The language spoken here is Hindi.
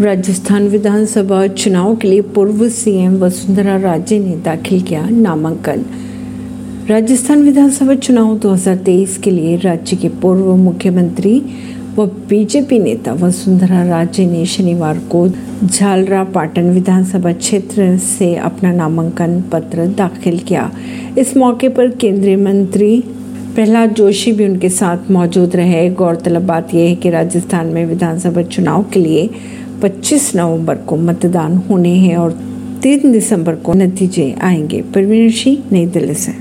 राजस्थान विधानसभा चुनाव के लिए पूर्व सीएम वसुंधरा राजे ने दाखिल किया नामांकन। राजस्थान विधानसभा चुनाव 2023 के लिए राज्य के पूर्व मुख्यमंत्री व बीजेपी नेता वसुंधरा राजे ने शनिवार को झालरा पाटन विधानसभा क्षेत्र से अपना नामांकन पत्र दाखिल किया। इस मौके पर केंद्रीय मंत्री प्रहलाद जोशी भी उनके साथ मौजूद रहे। गौरतलब बात यह है कि राजस्थान में विधानसभा चुनाव के लिए 25 नवंबर को मतदान होने हैं और तीन दिसंबर को नतीजे आएँगे। परवीन सिंह, नई दिल्ली से।